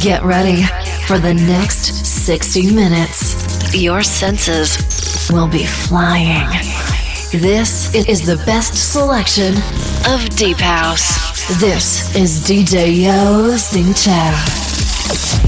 Get ready for the next 60 minutes. Your senses will be flying. This is the best selection of Deep House. This is DJ Yo Ding Chow.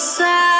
blowing.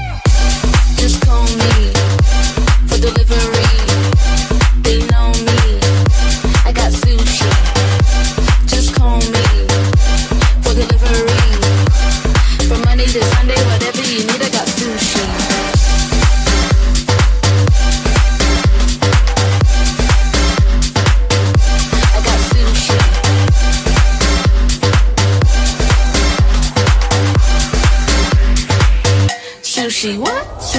Just call me for delivery. They know me. I got sushi. Just call me for delivery. From Monday to Sunday, whatever you need, I got sushi. I got sushi. What?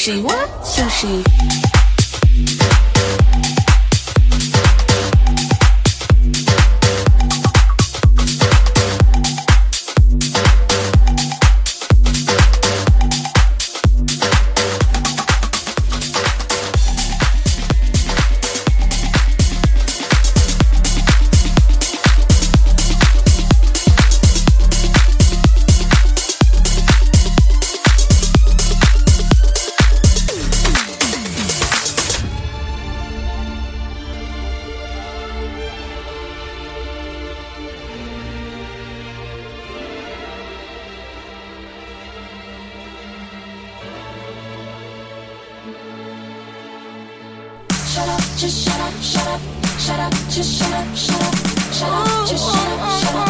Sushi, what? Sushi. Just shut up, shut up, shut up, just shut up, shut up, shut up, just shut up, shut up,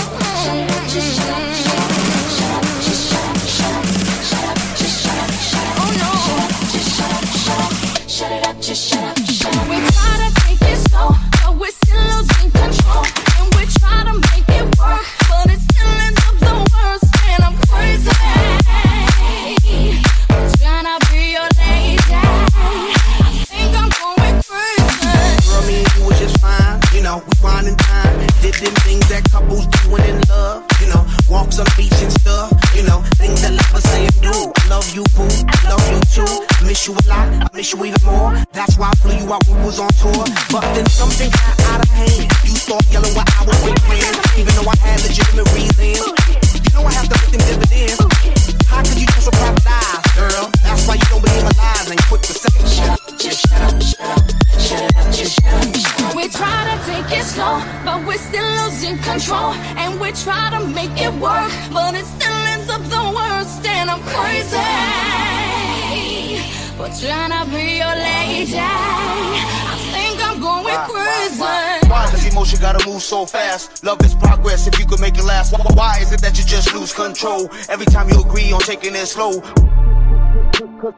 Love is progress if you could make it last. Why, is it that you just lose control every time you agree on taking it slow?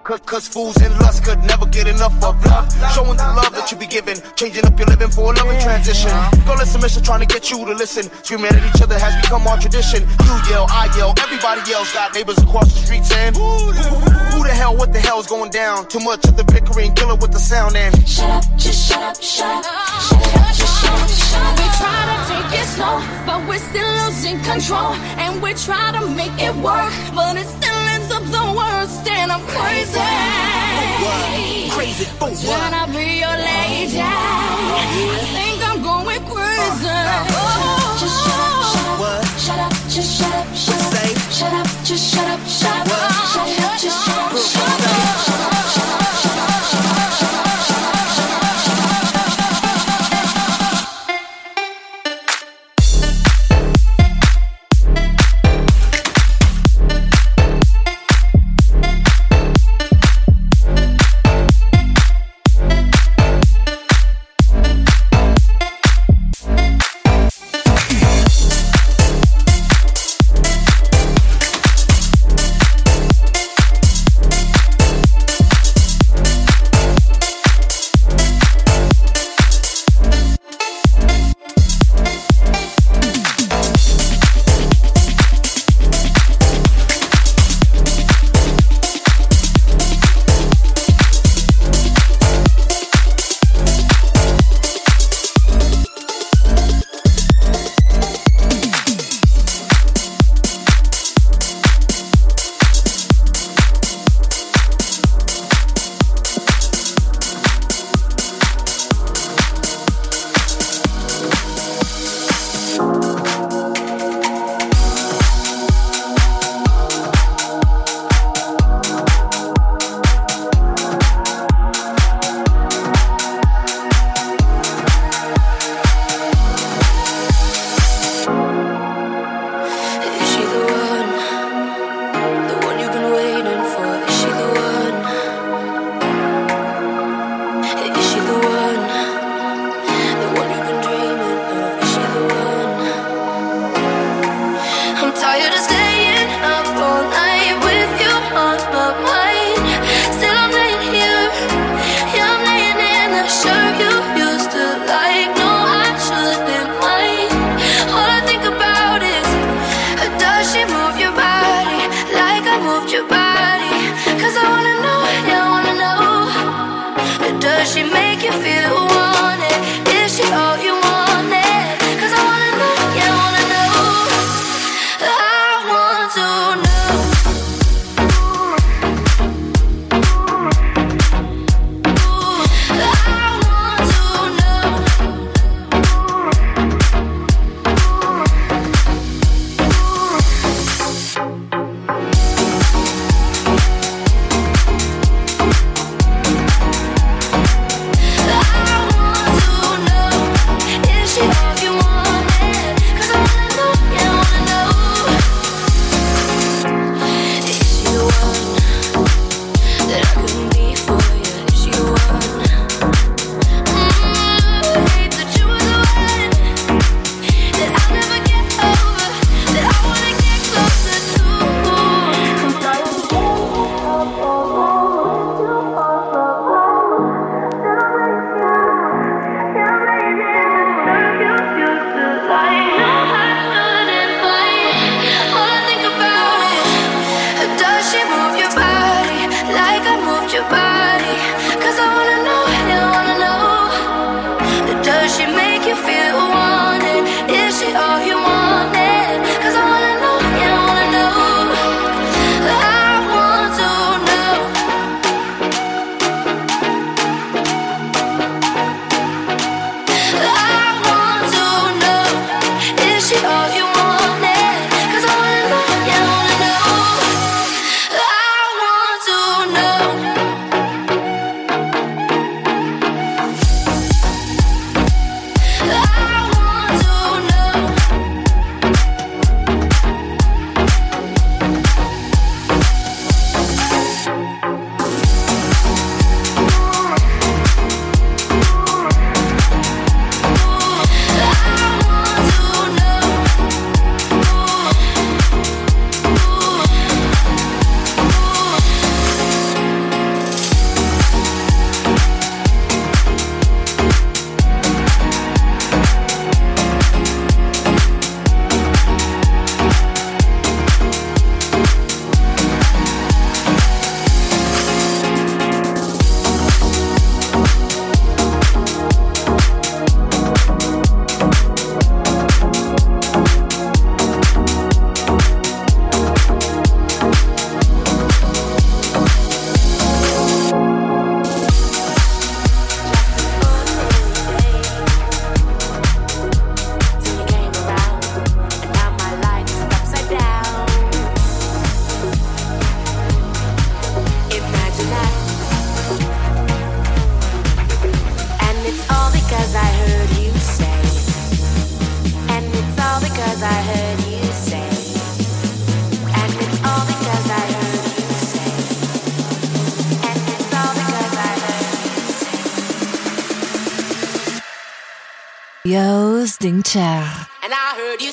Cause, fools and lust could never get enough of love. Showing the love that you be giving, changing up your living for a loving transition. Go let mission trying to get you to listen. Screaming at each other has become our tradition. You yell, I yell, everybody yells. Got neighbors across the street saying, Who, who the hell, what the hell's going down? Too much of the bickering, kill it with the sound and Shut up, just shut up, shut up. Shut up, just shut up, shut up. We try it slow, but we're still losing control. And we try to make it work, but it still ends up the worst. And I'm crazy. crazy Can what? I be your lady? I think I'm going crazy. Oh. Just shut up, shut up. What? Shut up, just shut up, shut up. Shut up, just shut up, shut up. Shut up, just shut up, shut up. And I heard you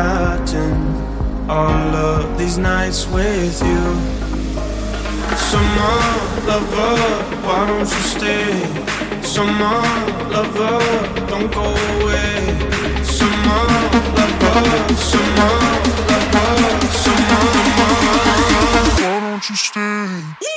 forgotten all of these nights with you. Summer lover, why don't you stay? Summer lover, don't go away. Summer lover, summer lover, summer lover, why don't you stay?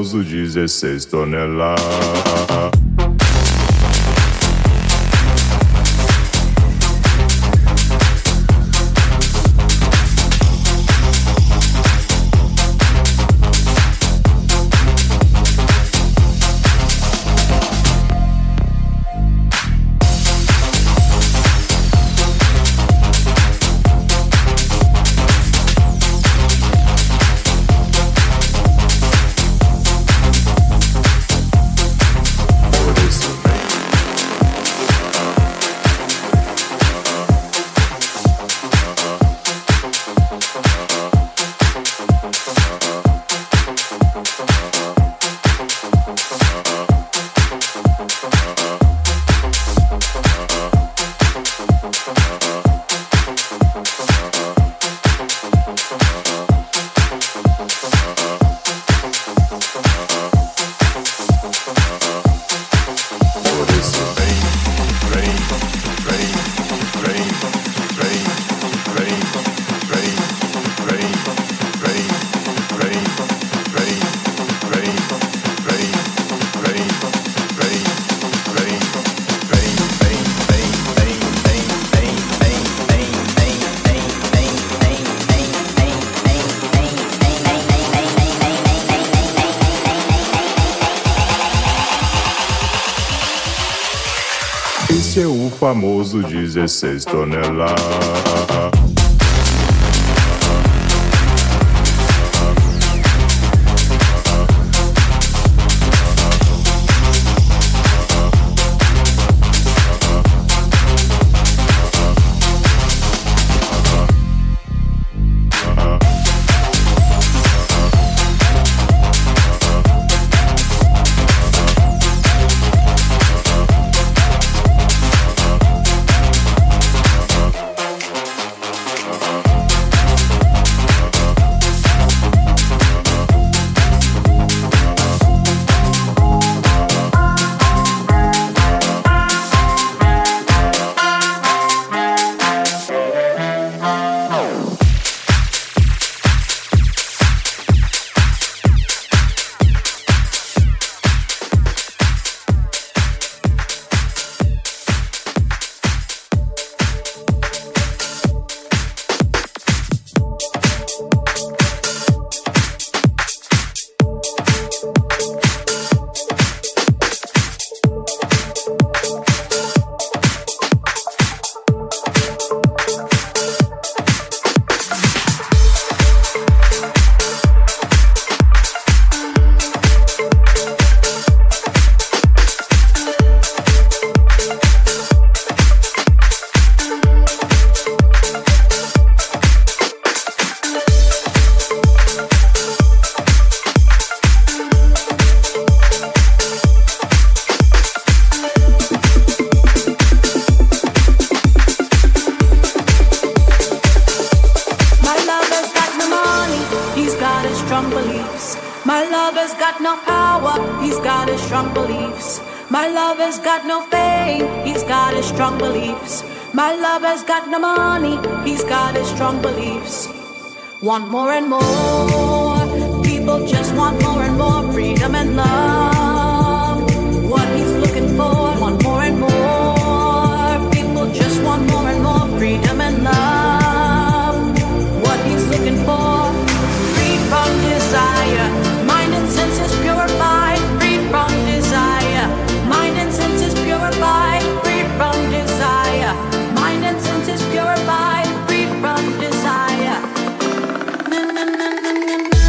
pouso 16 toneladas. 16 toneladas. Na, na, na, na,